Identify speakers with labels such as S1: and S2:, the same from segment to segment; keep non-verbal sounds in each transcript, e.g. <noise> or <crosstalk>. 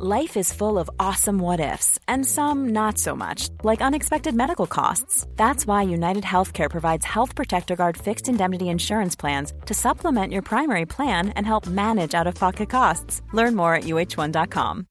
S1: Life is full of awesome what ifs, and some not so much, like unexpected medical costs. That's why United Healthcare provides Health Protector Guard fixed indemnity insurance plans to supplement your primary plan and help manage out of pocket costs. Learn more at uh1.com.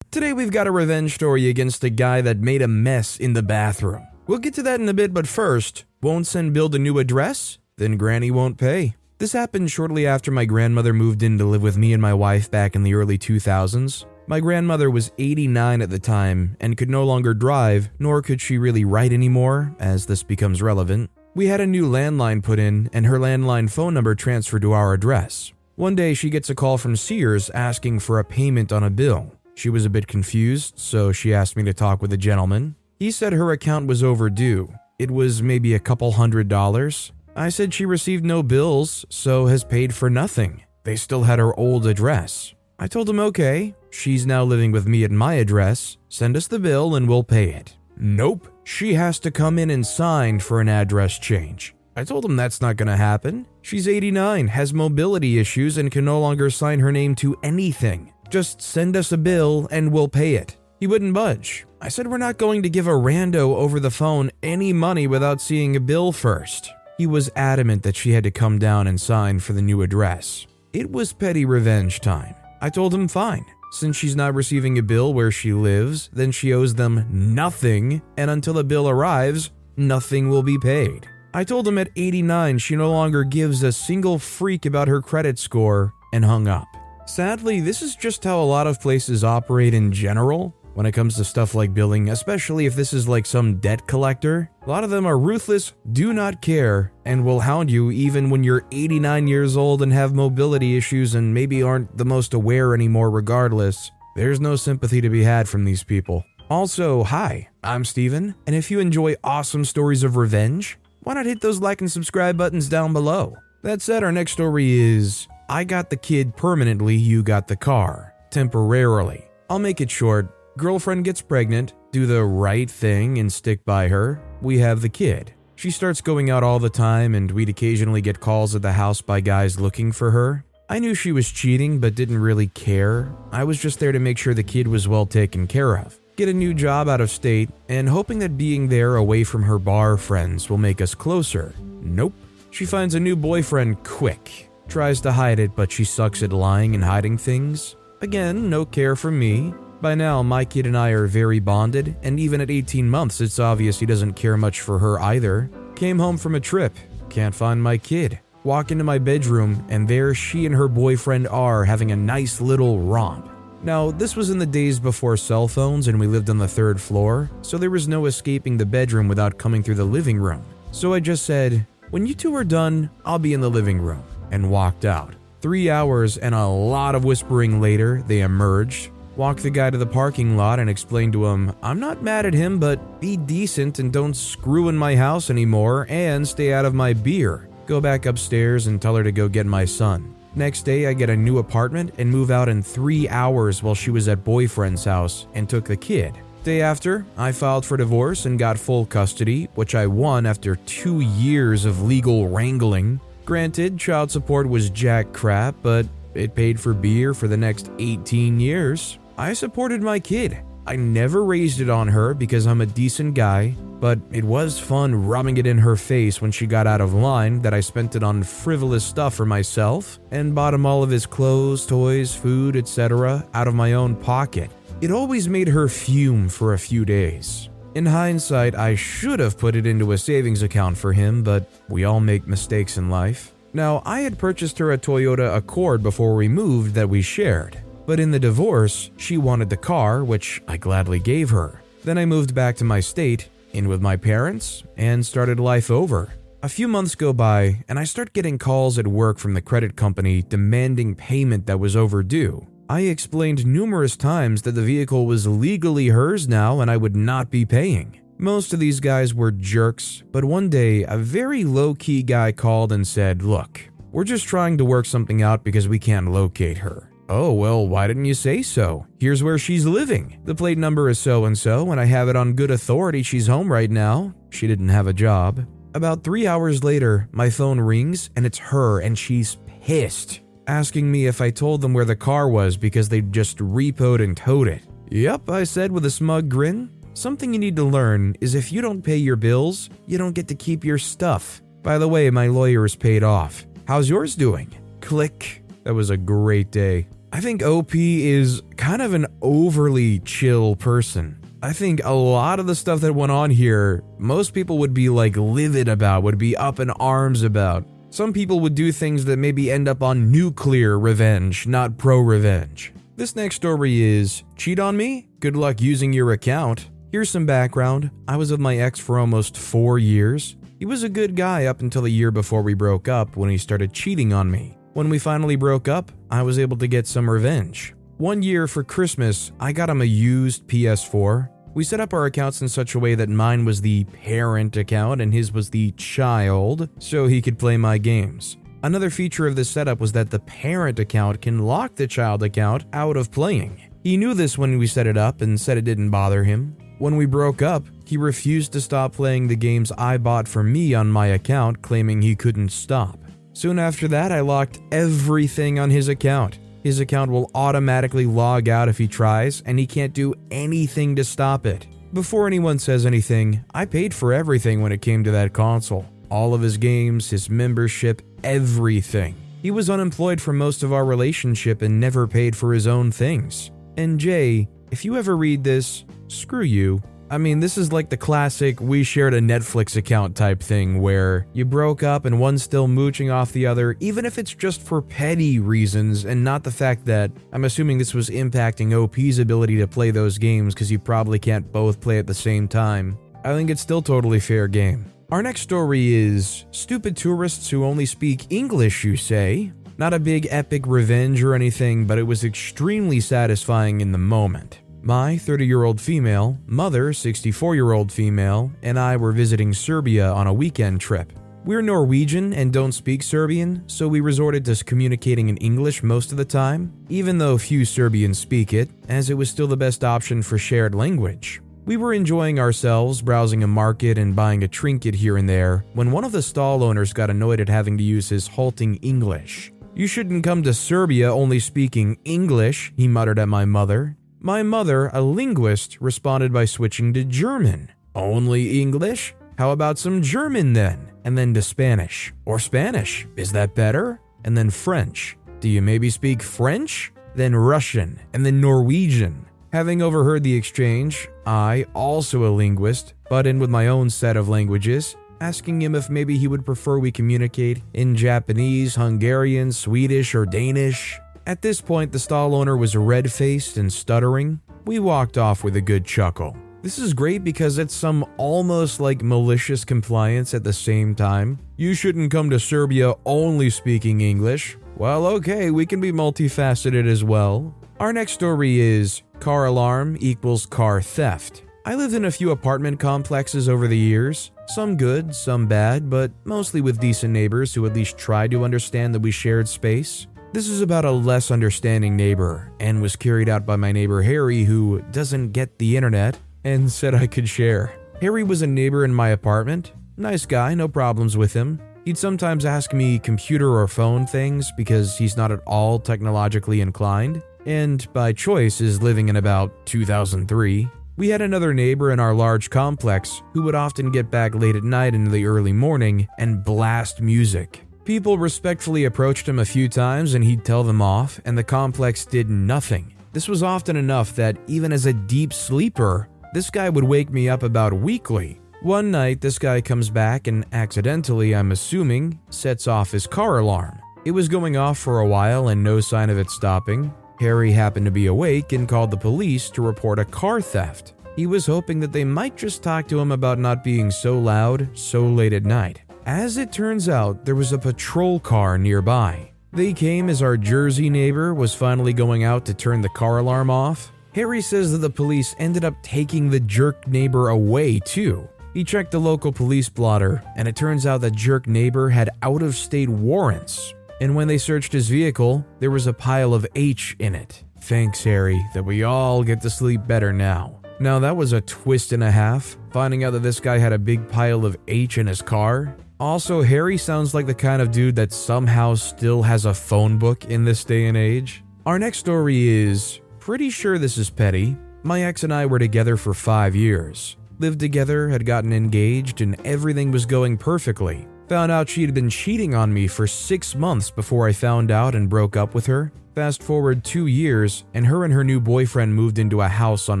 S2: Today we've got a revenge story against a guy that made a mess in the bathroom. We'll get to that in a bit, but first, won't send Bill a new address? Then Granny won't pay. This happened shortly after my grandmother moved in to live with me and my wife back in the early 2000s. My grandmother was 89 at the time and could no longer drive, nor could she really write anymore, as this becomes relevant. We had a new landline put in, and her landline phone number transferred to our address. One day, she gets a call from Sears asking for a payment on a bill. She was a bit confused, so she asked me to talk with the gentleman. He said her account was overdue. It was maybe a couple hundred dollars, I said she received no bills, so has paid for nothing. They still had her old address. I told him, okay, she's now living with me at my address. Send us the bill and we'll pay it. Nope, she has to come in and sign for an address change. I told him that's not gonna happen. She's 89, has mobility issues, and can no longer sign her name to anything. Just send us a bill and we'll pay it. He wouldn't budge. I said we're not going to give a rando over the phone any money without seeing a bill first. He was adamant that she had to come down and sign for the new address. It was petty revenge time. I told him fine. Since she's not receiving a bill where she lives, then she owes them nothing, and until a bill arrives, nothing will be paid. I told him at 89 she no longer gives a single freak about her credit score and hung up. Sadly, this is just how a lot of places operate in general when it comes to stuff like billing, especially if this is like some debt collector. A lot of them are ruthless, do not care, and will hound you even when you're 89 years old and have mobility issues and maybe aren't the most aware anymore, regardless. There's no sympathy to be had from these people. Also, hi, I'm Steven, and if you enjoy awesome stories of revenge, why not hit those like and subscribe buttons down below? That said, our next story is I got the kid permanently, you got the car temporarily. I'll make it short Girlfriend gets pregnant, do the right thing and stick by her. We have the kid. She starts going out all the time, and we'd occasionally get calls at the house by guys looking for her. I knew she was cheating, but didn't really care. I was just there to make sure the kid was well taken care of. Get a new job out of state, and hoping that being there away from her bar friends will make us closer. Nope. She finds a new boyfriend quick. Tries to hide it, but she sucks at lying and hiding things. Again, no care for me. By now, my kid and I are very bonded, and even at 18 months, it's obvious he doesn't care much for her either. Came home from a trip, can't find my kid. Walk into my bedroom, and there she and her boyfriend are having a nice little romp. Now, this was in the days before cell phones, and we lived on the third floor, so there was no escaping the bedroom without coming through the living room. So I just said, When you two are done, I'll be in the living room, and walked out. Three hours and a lot of whispering later, they emerged, Walk the guy to the parking lot and explain to him, I'm not mad at him, but be decent and don't screw in my house anymore and stay out of my beer. Go back upstairs and tell her to go get my son. Next day, I get a new apartment and move out in three hours while she was at boyfriend's house and took the kid. Day after, I filed for divorce and got full custody, which I won after two years of legal wrangling. Granted, child support was jack crap, but it paid for beer for the next 18 years. I supported my kid. I never raised it on her because I'm a decent guy, but it was fun rubbing it in her face when she got out of line that I spent it on frivolous stuff for myself and bought him all of his clothes, toys, food, etc. out of my own pocket. It always made her fume for a few days. In hindsight, I should have put it into a savings account for him, but we all make mistakes in life. Now, I had purchased her a Toyota Accord before we moved that we shared. But in the divorce, she wanted the car, which I gladly gave her. Then I moved back to my state, in with my parents, and started life over. A few months go by, and I start getting calls at work from the credit company demanding payment that was overdue. I explained numerous times that the vehicle was legally hers now and I would not be paying. Most of these guys were jerks, but one day a very low key guy called and said, Look, we're just trying to work something out because we can't locate her. Oh, well, why didn't you say so? Here's where she's living. The plate number is so and so, and I have it on good authority she's home right now. She didn't have a job. About three hours later, my phone rings and it's her, and she's pissed. asking me if I told them where the car was because they'd just repoed and towed it. Yep, I said with a smug grin. Something you need to learn is if you don't pay your bills, you don't get to keep your stuff. By the way, my lawyer is paid off. How's yours doing? Click. That was a great day. I think OP is kind of an overly chill person. I think a lot of the stuff that went on here, most people would be like livid about, would be up in arms about. Some people would do things that maybe end up on nuclear revenge, not pro revenge. This next story is Cheat on me? Good luck using your account. Here's some background. I was with my ex for almost four years. He was a good guy up until the year before we broke up when he started cheating on me. When we finally broke up, I was able to get some revenge. One year for Christmas, I got him a used PS4. We set up our accounts in such a way that mine was the parent account and his was the child, so he could play my games. Another feature of this setup was that the parent account can lock the child account out of playing. He knew this when we set it up and said it didn't bother him. When we broke up, he refused to stop playing the games I bought for me on my account, claiming he couldn't stop. Soon after that, I locked everything on his account. His account will automatically log out if he tries, and he can't do anything to stop it. Before anyone says anything, I paid for everything when it came to that console all of his games, his membership, everything. He was unemployed for most of our relationship and never paid for his own things. And Jay, if you ever read this, screw you. I mean, this is like the classic we shared a Netflix account type thing where you broke up and one's still mooching off the other, even if it's just for petty reasons and not the fact that I'm assuming this was impacting OP's ability to play those games because you probably can't both play at the same time. I think it's still totally fair game. Our next story is Stupid tourists who only speak English, you say? Not a big epic revenge or anything, but it was extremely satisfying in the moment. My 30 year old female, mother, 64 year old female, and I were visiting Serbia on a weekend trip. We're Norwegian and don't speak Serbian, so we resorted to communicating in English most of the time, even though few Serbians speak it, as it was still the best option for shared language. We were enjoying ourselves, browsing a market and buying a trinket here and there, when one of the stall owners got annoyed at having to use his halting English. You shouldn't come to Serbia only speaking English, he muttered at my mother, my mother, a linguist, responded by switching to German. Only English? How about some German then? And then to Spanish. Or Spanish. Is that better? And then French. Do you maybe speak French? Then Russian. And then Norwegian. Having overheard the exchange, I, also a linguist, butt in with my own set of languages, asking him if maybe he would prefer we communicate in Japanese, Hungarian, Swedish, or Danish. At this point, the stall owner was red faced and stuttering. We walked off with a good chuckle. This is great because it's some almost like malicious compliance at the same time. You shouldn't come to Serbia only speaking English. Well, okay, we can be multifaceted as well. Our next story is car alarm equals car theft. I lived in a few apartment complexes over the years, some good, some bad, but mostly with decent neighbors who at least tried to understand that we shared space. This is about a less understanding neighbor and was carried out by my neighbor Harry, who doesn't get the internet and <laughs> said I could share. Harry was a neighbor in my apartment. Nice guy, no problems with him. He'd sometimes ask me computer or phone things because he's not at all technologically inclined, and by choice is living in about 2003. We had another neighbor in our large complex who would often get back late at night into the early morning and blast music. People respectfully approached him a few times and he'd tell them off, and the complex did nothing. This was often enough that, even as a deep sleeper, this guy would wake me up about weekly. One night, this guy comes back and accidentally, I'm assuming, sets off his car alarm. It was going off for a while and no sign of it stopping. Harry happened to be awake and called the police to report a car theft. He was hoping that they might just talk to him about not being so loud so late at night. As it turns out, there was a patrol car nearby. They came as our Jersey neighbor was finally going out to turn the car alarm off. Harry says that the police ended up taking the jerk neighbor away too. He checked the local police blotter, and it turns out that jerk neighbor had out of state warrants. And when they searched his vehicle, there was a pile of H in it. Thanks, Harry, that we all get to sleep better now. Now, that was a twist and a half, finding out that this guy had a big pile of H in his car. Also, Harry sounds like the kind of dude that somehow still has a phone book in this day and age. Our next story is pretty sure this is petty. My ex and I were together for five years, lived together, had gotten engaged, and everything was going perfectly. Found out she had been cheating on me for six months before I found out and broke up with her. Fast forward two years, and her and her new boyfriend moved into a house on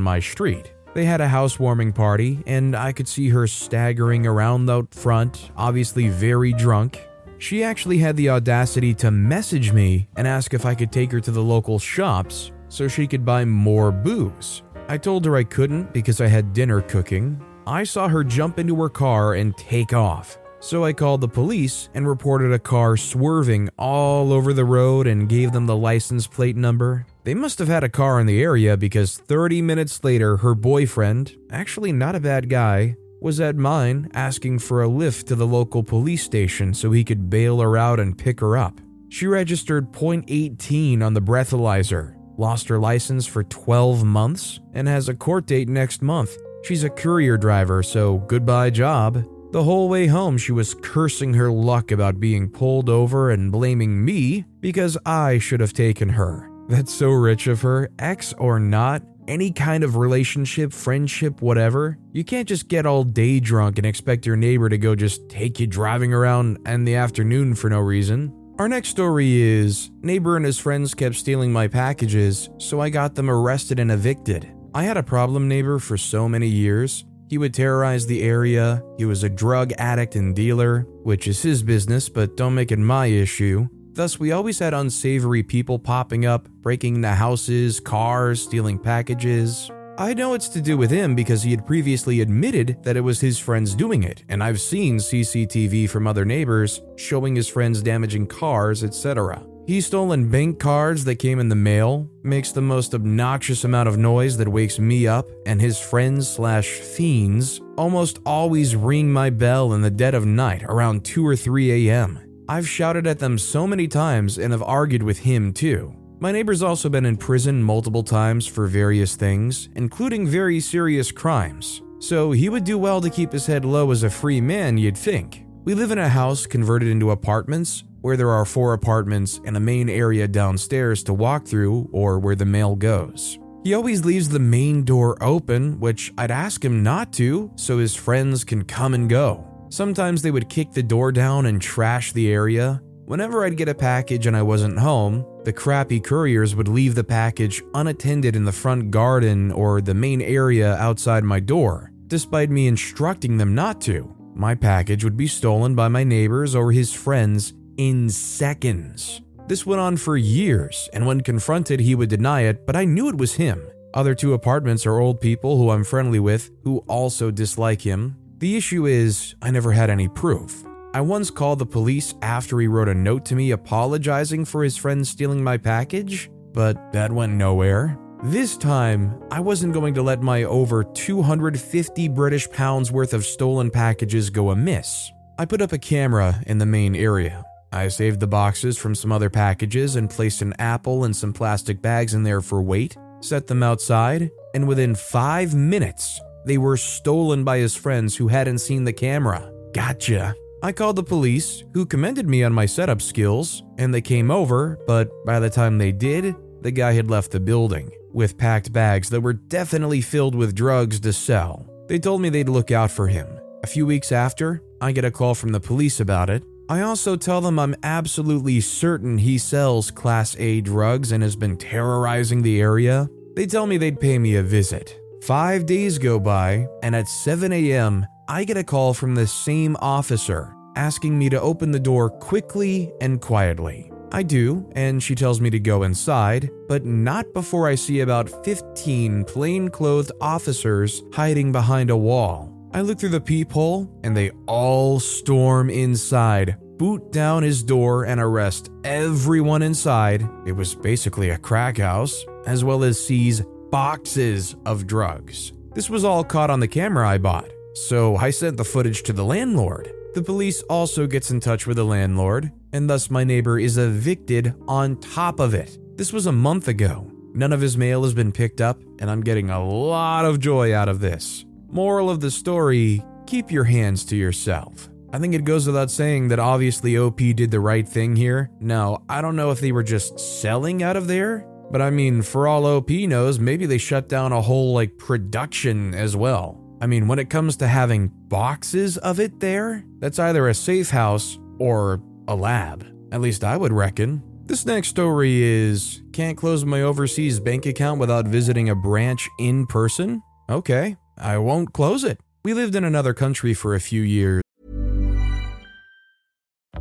S2: my street. They had a housewarming party, and I could see her staggering around out front, obviously very drunk. She actually had the audacity to message me and ask if I could take her to the local shops so she could buy more booze. I told her I couldn't because I had dinner cooking. I saw her jump into her car and take off. So I called the police and reported a car swerving all over the road and gave them the license plate number. They must have had a car in the area because 30 minutes later, her boyfriend, actually not a bad guy, was at mine asking for a lift to the local police station so he could bail her out and pick her up. She registered .18 on the breathalyzer, lost her license for 12 months, and has a court date next month. She's a courier driver, so goodbye job. The whole way home, she was cursing her luck about being pulled over and blaming me because I should have taken her. That's so rich of her, ex or not, any kind of relationship, friendship, whatever. You can't just get all day drunk and expect your neighbor to go just take you driving around in the afternoon for no reason. Our next story is neighbor and his friends kept stealing my packages, so I got them arrested and evicted. I had a problem neighbor for so many years. He would terrorize the area. He was a drug addict and dealer, which is his business, but don't make it my issue. Thus, we always had unsavory people popping up, breaking into houses, cars, stealing packages. I know it's to do with him because he had previously admitted that it was his friends doing it, and I've seen CCTV from other neighbors showing his friends damaging cars, etc. He's stolen bank cards that came in the mail, makes the most obnoxious amount of noise that wakes me up, and his friends slash fiends almost always ring my bell in the dead of night around 2 or 3 a.m. I've shouted at them so many times and have argued with him too. My neighbor's also been in prison multiple times for various things, including very serious crimes, so he would do well to keep his head low as a free man, you'd think. We live in a house converted into apartments, where there are four apartments and a main area downstairs to walk through or where the mail goes. He always leaves the main door open, which I'd ask him not to so his friends can come and go. Sometimes they would kick the door down and trash the area. Whenever I'd get a package and I wasn't home, the crappy couriers would leave the package unattended in the front garden or the main area outside my door, despite me instructing them not to. My package would be stolen by my neighbors or his friends in seconds. This went on for years, and when confronted, he would deny it, but I knew it was him. Other two apartments are old people who I'm friendly with who also dislike him. The issue is, I never had any proof. I once called the police after he wrote a note to me apologizing for his friend stealing my package, but that went nowhere. This time, I wasn't going to let my over 250 British pounds worth of stolen packages go amiss. I put up a camera in the main area. I saved the boxes from some other packages and placed an apple and some plastic bags in there for weight, set them outside, and within five minutes, they were stolen by his friends who hadn't seen the camera. Gotcha. I called the police, who commended me on my setup skills, and they came over, but by the time they did, the guy had left the building with packed bags that were definitely filled with drugs to sell. They told me they'd look out for him. A few weeks after, I get a call from the police about it, I also tell them I'm absolutely certain he sells Class A drugs and has been terrorizing the area. They tell me they'd pay me a visit. Five days go by, and at 7 a.m., I get a call from the same officer asking me to open the door quickly and quietly. I do, and she tells me to go inside, but not before I see about 15 plainclothed officers hiding behind a wall. I look through the peephole, and they all storm inside, boot down his door, and arrest everyone inside. It was basically a crack house, as well as seize boxes of drugs. This was all caught on the camera I bought, so I sent the footage to the landlord. The police also gets in touch with the landlord, and thus my neighbor is evicted on top of it. This was a month ago. None of his mail has been picked up, and I'm getting a lot of joy out of this. Moral of the story keep your hands to yourself. I think it goes without saying that obviously OP did the right thing here. Now, I don't know if they were just selling out of there, but I mean, for all OP knows, maybe they shut down a whole like production as well. I mean, when it comes to having boxes of it there, that's either a safe house or a lab. At least I would reckon. This next story is Can't close my overseas bank account without visiting a branch in person? Okay, I won't close it. We lived in another country for a few years.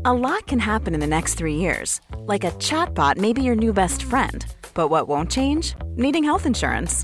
S1: A lot can happen in the next three years. Like a chatbot may be your new best friend. But what won't change? Needing health insurance.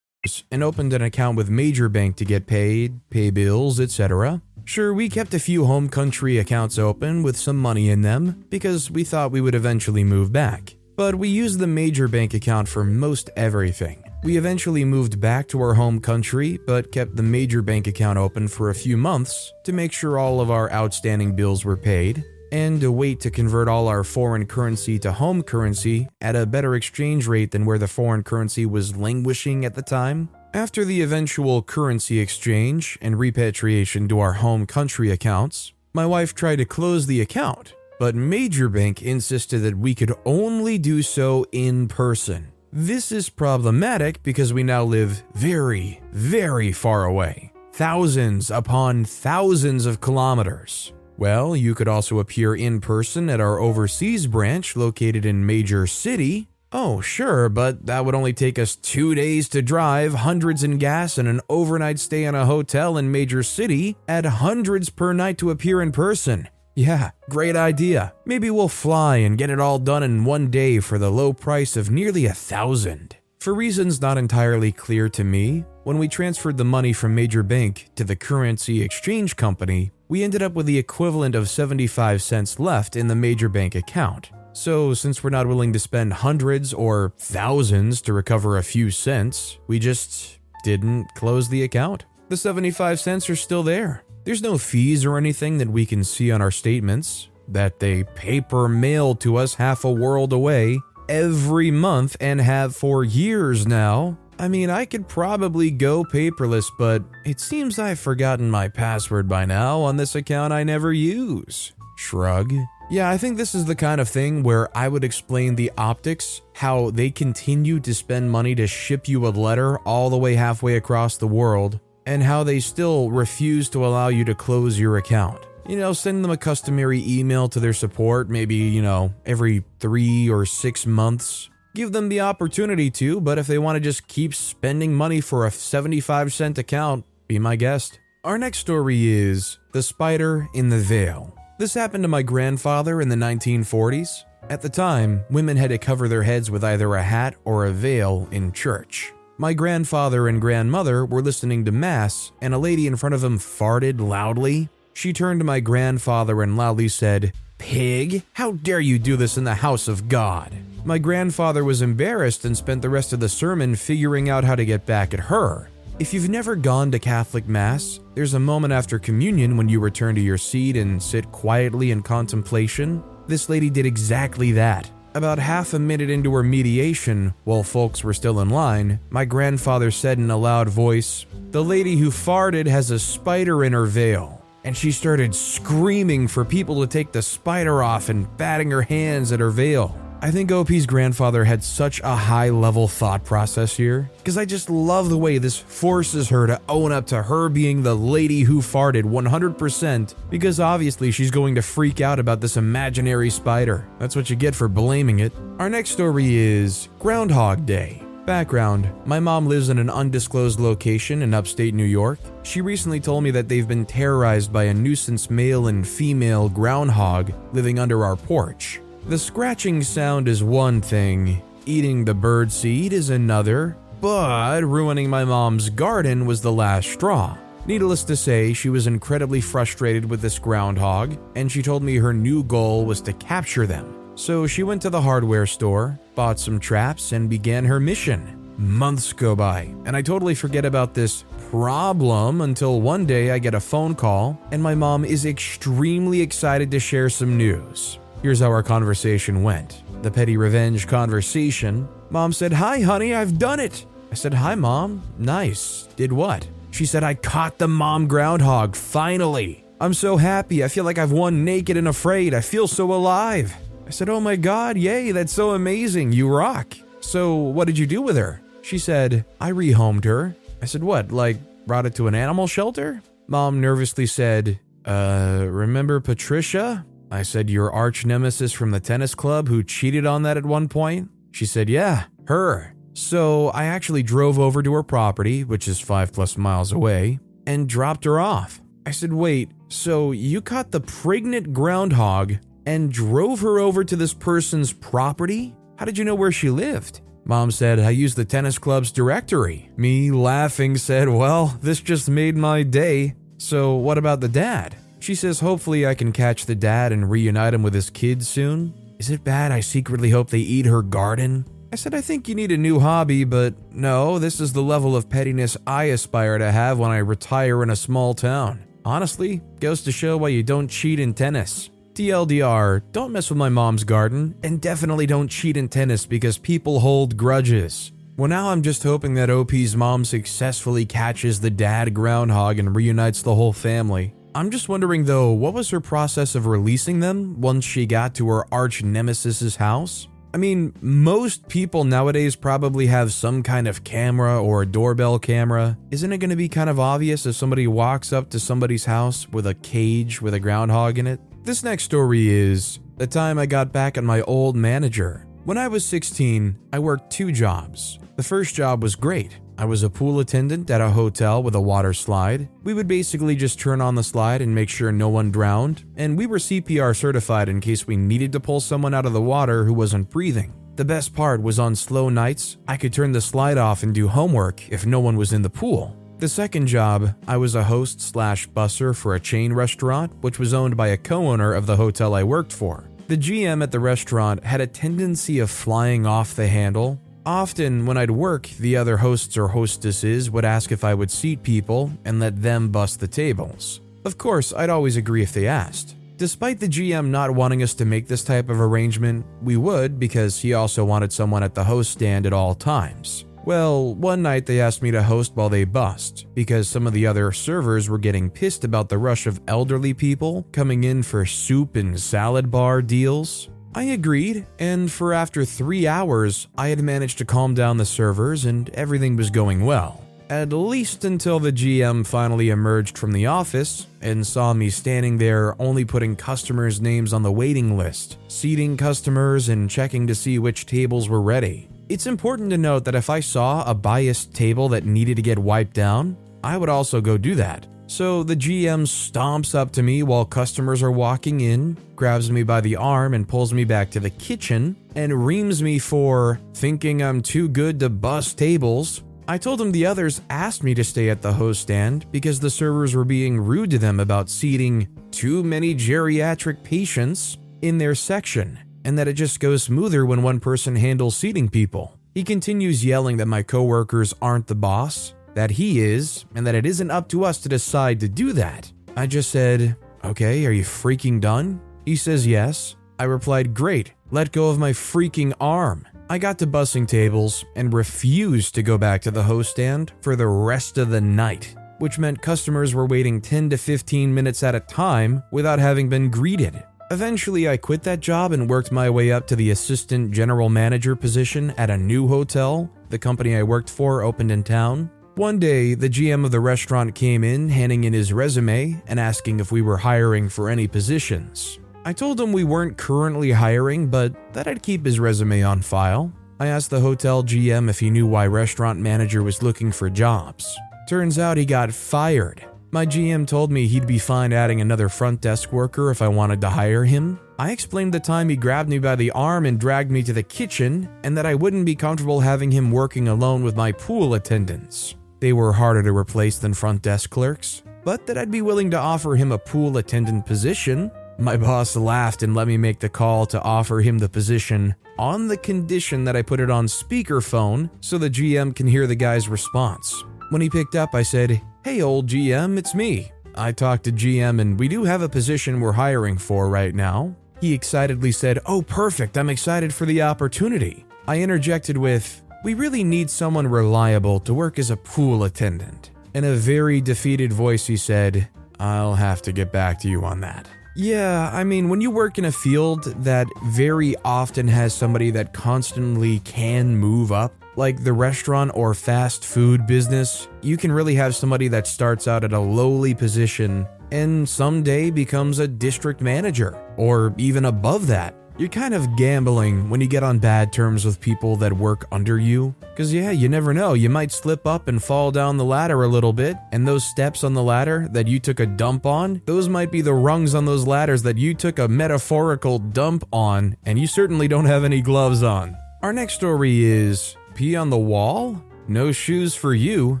S2: And opened an account with Major Bank to get paid, pay bills, etc. Sure, we kept a few home country accounts open with some money in them because we thought we would eventually move back. But we used the Major Bank account for most everything. We eventually moved back to our home country, but kept the Major Bank account open for a few months to make sure all of our outstanding bills were paid, and to wait to convert all our foreign currency to home currency at a better exchange rate than where the foreign currency was languishing at the time. After the eventual currency exchange and repatriation to our home country accounts, my wife tried to close the account, but Major Bank insisted that we could only do so in person. This is problematic because we now live very, very far away, thousands upon thousands of kilometers. Well, you could also appear in person at our overseas branch located in Major City. Oh, sure, but that would only take us two days to drive, hundreds in gas, and an overnight stay in a hotel in Major City at hundreds per night to appear in person. Yeah, great idea. Maybe we'll fly and get it all done in one day for the low price of nearly a thousand. For reasons not entirely clear to me, when we transferred the money from Major Bank to the currency exchange company, we ended up with the equivalent of 75 cents left in the Major Bank account. So, since we're not willing to spend hundreds or thousands to recover a few cents, we just didn't close the account. The 75 cents are still there. There's no fees or anything that we can see on our statements that they paper mail to us half a world away every month and have for years now. I mean, I could probably go paperless, but it seems I've forgotten my password by now on this account I never use. Shrug. Yeah, I think this is the kind of thing where I would explain the optics, how they continue to spend money to ship you a letter all the way halfway across the world, and how they still refuse to allow you to close your account. You know, send them a customary email to their support, maybe, you know, every three or six months. Give them the opportunity to, but if they want to just keep spending money for a 75 cent account, be my guest. Our next story is The Spider in the Veil. This happened to my grandfather in the 1940s. At the time, women had to cover their heads with either a hat or a veil in church. My grandfather and grandmother were listening to Mass, and a lady in front of them farted loudly. She turned to my grandfather and loudly said, Pig, how dare you do this in the house of God? My grandfather was embarrassed and spent the rest of the sermon figuring out how to get back at her. If you've never gone to Catholic Mass, there's a moment after communion when you return to your seat and sit quietly in contemplation. This lady did exactly that. About half a minute into her mediation, while folks were still in line, my grandfather said in a loud voice, The lady who farted has a spider in her veil. And she started screaming for people to take the spider off and batting her hands at her veil. I think OP's grandfather had such a high level thought process here because I just love the way this forces her to own up to her being the lady who farted 100% because obviously she's going to freak out about this imaginary spider. That's what you get for blaming it. Our next story is Groundhog Day. Background My mom lives in an undisclosed location in upstate New York. She recently told me that they've been terrorized by a nuisance male and female groundhog living under our porch. The scratching sound is one thing, eating the bird seed is another, but ruining my mom's garden was the last straw. Needless to say, she was incredibly frustrated with this groundhog, and she told me her new goal was to capture them. So she went to the hardware store, bought some traps, and began her mission. Months go by, and I totally forget about this problem until one day I get a phone call, and my mom is extremely excited to share some news. Here's how our conversation went the petty revenge conversation. Mom said, Hi, honey, I've done it. I said, Hi, mom. Nice. Did what? She said, I caught the mom groundhog, finally. I'm so happy. I feel like I've won naked and afraid. I feel so alive. I said, Oh my god, yay, that's so amazing. You rock. So, what did you do with her? She said, I rehomed her. I said, What, like brought it to an animal shelter? Mom nervously said, Uh, remember Patricia? I said, Your arch nemesis from the tennis club who cheated on that at one point? She said, Yeah, her. So I actually drove over to her property, which is five plus miles away, and dropped her off. I said, Wait, so you caught the pregnant groundhog and drove her over to this person's property? How did you know where she lived? Mom said, I used the tennis club's directory. Me laughing said, Well, this just made my day. So what about the dad? She says hopefully I can catch the dad and reunite him with his kids soon. Is it bad I secretly hope they eat her garden? I said I think you need a new hobby, but no, this is the level of pettiness I aspire to have when I retire in a small town. Honestly, goes to show why you don't cheat in tennis. TLDR, don't mess with my mom's garden, and definitely don't cheat in tennis because people hold grudges. Well, now I'm just hoping that OP's mom successfully catches the dad groundhog and reunites the whole family. I'm just wondering though, what was her process of releasing them once she got to her arch nemesis's house? I mean, most people nowadays probably have some kind of camera or a doorbell camera. Isn't it going to be kind of obvious if somebody walks up to somebody's house with a cage with a groundhog in it? This next story is the time I got back at my old manager. When I was 16, I worked two jobs. The first job was great. I was a pool attendant at a hotel with a water slide. We would basically just turn on the slide and make sure no one drowned, and we were CPR certified in case we needed to pull someone out of the water who wasn't breathing. The best part was on slow nights, I could turn the slide off and do homework if no one was in the pool. The second job, I was a host slash busser for a chain restaurant, which was owned by a co owner of the hotel I worked for. The GM at the restaurant had a tendency of flying off the handle, Often, when I'd work, the other hosts or hostesses would ask if I would seat people and let them bust the tables. Of course, I'd always agree if they asked. Despite the GM not wanting us to make this type of arrangement, we would because he also wanted someone at the host stand at all times. Well, one night they asked me to host while they bust because some of the other servers were getting pissed about the rush of elderly people coming in for soup and salad bar deals. I agreed, and for after three hours, I had managed to calm down the servers and everything was going well. At least until the GM finally emerged from the office and saw me standing there only putting customers' names on the waiting list, seating customers, and checking to see which tables were ready. It's important to note that if I saw a biased table that needed to get wiped down, I would also go do that. So the GM stomps up to me while customers are walking in, grabs me by the arm and pulls me back to the kitchen, and reams me for thinking I'm too good to bust tables. I told him the others asked me to stay at the host stand because the servers were being rude to them about seating too many geriatric patients in their section, and that it just goes smoother when one person handles seating people. He continues yelling that my coworkers aren't the boss, that he is, and that it isn't up to us to decide to do that. I just said, Okay, are you freaking done? He says yes. I replied, Great, let go of my freaking arm. I got to bussing tables and refused to go back to the host stand for the rest of the night, which meant customers were waiting 10 to 15 minutes at a time without having been greeted. Eventually, I quit that job and worked my way up to the assistant general manager position at a new hotel the company I worked for opened in town. One day, the GM of the restaurant came in, handing in his resume and asking if we were hiring for any positions. I told him we weren't currently hiring, but that I'd keep his resume on file. I asked the hotel GM if he knew why restaurant manager was looking for jobs. Turns out he got fired. My GM told me he'd be fine adding another front desk worker if I wanted to hire him. I explained the time he grabbed me by the arm and dragged me to the kitchen, and that I wouldn't be comfortable having him working alone with my pool attendants. They were harder to replace than front desk clerks, but that I'd be willing to offer him a pool attendant position. My boss laughed and let me make the call to offer him the position on the condition that I put it on speakerphone so the GM can hear the guy's response. When he picked up, I said, Hey, old GM, it's me. I talked to GM and we do have a position we're hiring for right now. He excitedly said, Oh, perfect, I'm excited for the opportunity. I interjected with, We really need someone reliable to work as a pool attendant. In a very defeated voice, he said, I'll have to get back to you on that. Yeah, I mean, when you work in a field that very often has somebody that constantly can move up, like the restaurant or fast food business, you can really have somebody that starts out at a lowly position and someday becomes a district manager, or even above that. You're kind of gambling when you get on bad terms with people that work under you. Because, yeah, you never know. You might slip up and fall down the ladder a little bit, and those steps on the ladder that you took a dump on, those might be the rungs on those ladders that you took a metaphorical dump on, and you certainly don't have any gloves on. Our next story is Pee on the Wall? No shoes for you.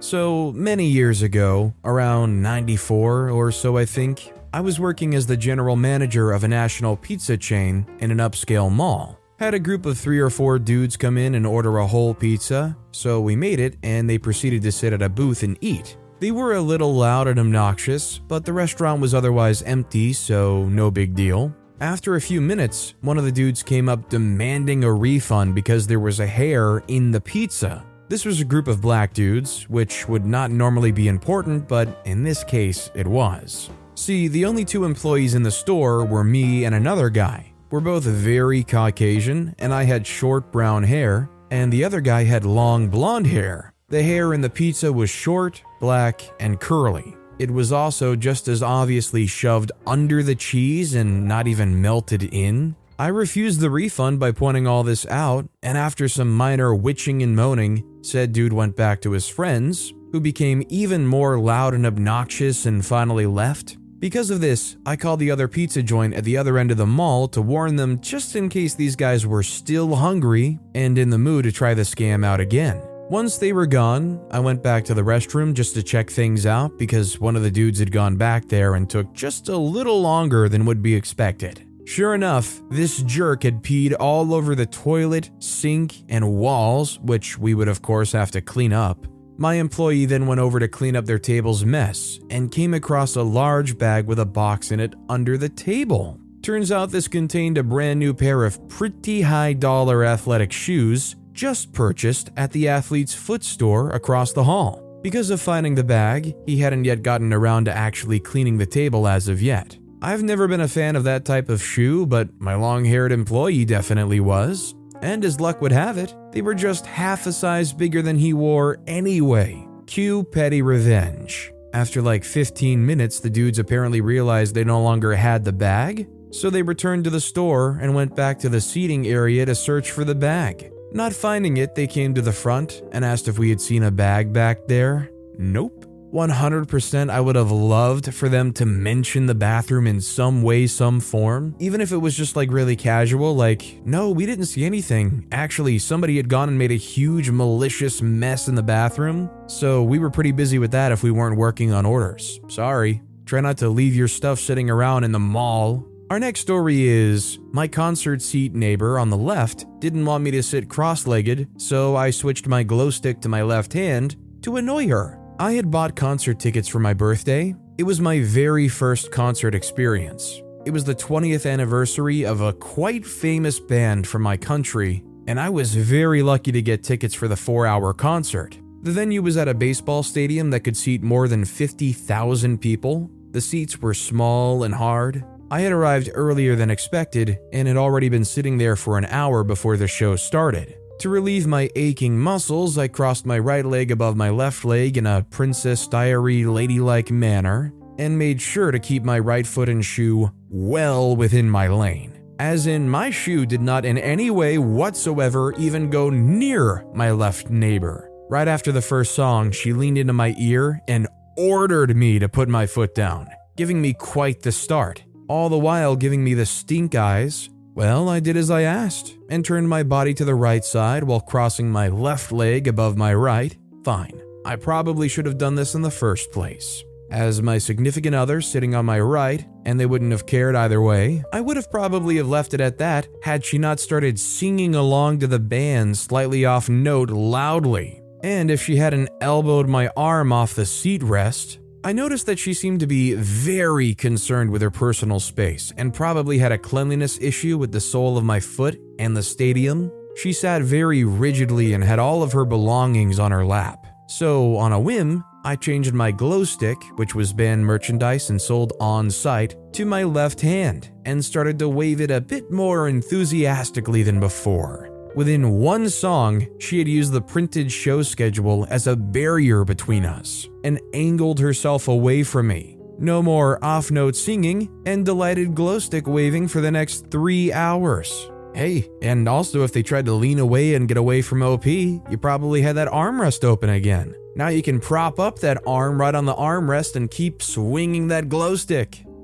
S2: So, many years ago, around 94 or so, I think, I was working as the general manager of a national pizza chain in an upscale mall. Had a group of three or four dudes come in and order a whole pizza, so we made it and they proceeded to sit at a booth and eat. They were a little loud and obnoxious, but the restaurant was otherwise empty, so no big deal. After a few minutes, one of the dudes came up demanding a refund because there was a hair in the pizza. This was a group of black dudes, which would not normally be important, but in this case, it was. See, the only two employees in the store were me and another guy. We're both very Caucasian, and I had short brown hair, and the other guy had long blonde hair. The hair in the pizza was short, black, and curly. It was also just as obviously shoved under the cheese and not even melted in. I refused the refund by pointing all this out, and after some minor witching and moaning, said dude went back to his friends, who became even more loud and obnoxious and finally left. Because of this, I called the other pizza joint at the other end of the mall to warn them just in case these guys were still hungry and in the mood to try the scam out again. Once they were gone, I went back to the restroom just to check things out because one of the dudes had gone back there and took just a little longer than would be expected. Sure enough, this jerk had peed all over the toilet, sink, and walls, which we would of course have to clean up. My employee then went over to clean up their table's mess and came across a large bag with a box in it under the table. Turns out this contained a brand new pair of pretty high dollar athletic shoes just purchased at the athlete's foot store across the hall. Because of finding the bag, he hadn't yet gotten around to actually cleaning the table as of yet. I've never been a fan of that type of shoe, but my long haired employee definitely was. And as luck would have it, they were just half a size bigger than he wore anyway. Cue petty revenge. After like 15 minutes, the dudes apparently realized they no longer had the bag, so they returned to the store and went back to the seating area to search for the bag. Not finding it, they came to the front and asked if we had seen a bag back there. Nope. 100% I would have loved for them to mention the bathroom in some way, some form, even if it was just like really casual, like, no, we didn't see anything. Actually, somebody had gone and made a huge malicious mess in the bathroom, so we were pretty busy with that if we weren't working on orders. Sorry. Try not to leave your stuff sitting around in the mall. Our next story is my concert seat neighbor on the left didn't want me to sit cross legged, so I switched my glow stick to my left hand to annoy her. I had bought concert tickets for my birthday. It was my very first concert experience. It was the 20th anniversary of a quite famous band from my country, and I was very lucky to get tickets for the four hour concert. The venue was at a baseball stadium that could seat more than 50,000 people. The seats were small and hard. I had arrived earlier than expected and had already been sitting there for an hour before the show started. To relieve my aching muscles, I crossed my right leg above my left leg in a Princess Diary ladylike manner and made sure to keep my right foot and shoe well within my lane. As in, my shoe did not in any way whatsoever even go near my left neighbor. Right after the first song, she leaned into my ear and ordered me to put my foot down, giving me quite the start, all the while giving me the stink eyes. Well, I did as I asked and turned my body to the right side while crossing my left leg above my right. Fine. I probably should have done this in the first place. As my significant other sitting on my right, and they wouldn't have cared either way, I would have probably have left it at that had she not started singing along to the band slightly off note loudly. And if she hadn't elbowed my arm off the seat rest, I noticed that she seemed to be very concerned with her personal space and probably had a cleanliness issue with the sole of my foot and the stadium. She sat very rigidly and had all of her belongings on her lap. So, on a whim, I changed my glow stick, which was band merchandise and sold on site, to my left hand and started to wave it a bit more enthusiastically than before. Within one song, she had used the printed show schedule as a barrier between us and angled herself away from me. No more off note singing and delighted glow stick waving for the next three hours. Hey, and also if they tried to lean away and get away from OP, you probably had that armrest open again. Now you can prop up that arm right on the armrest and keep swinging that glow stick.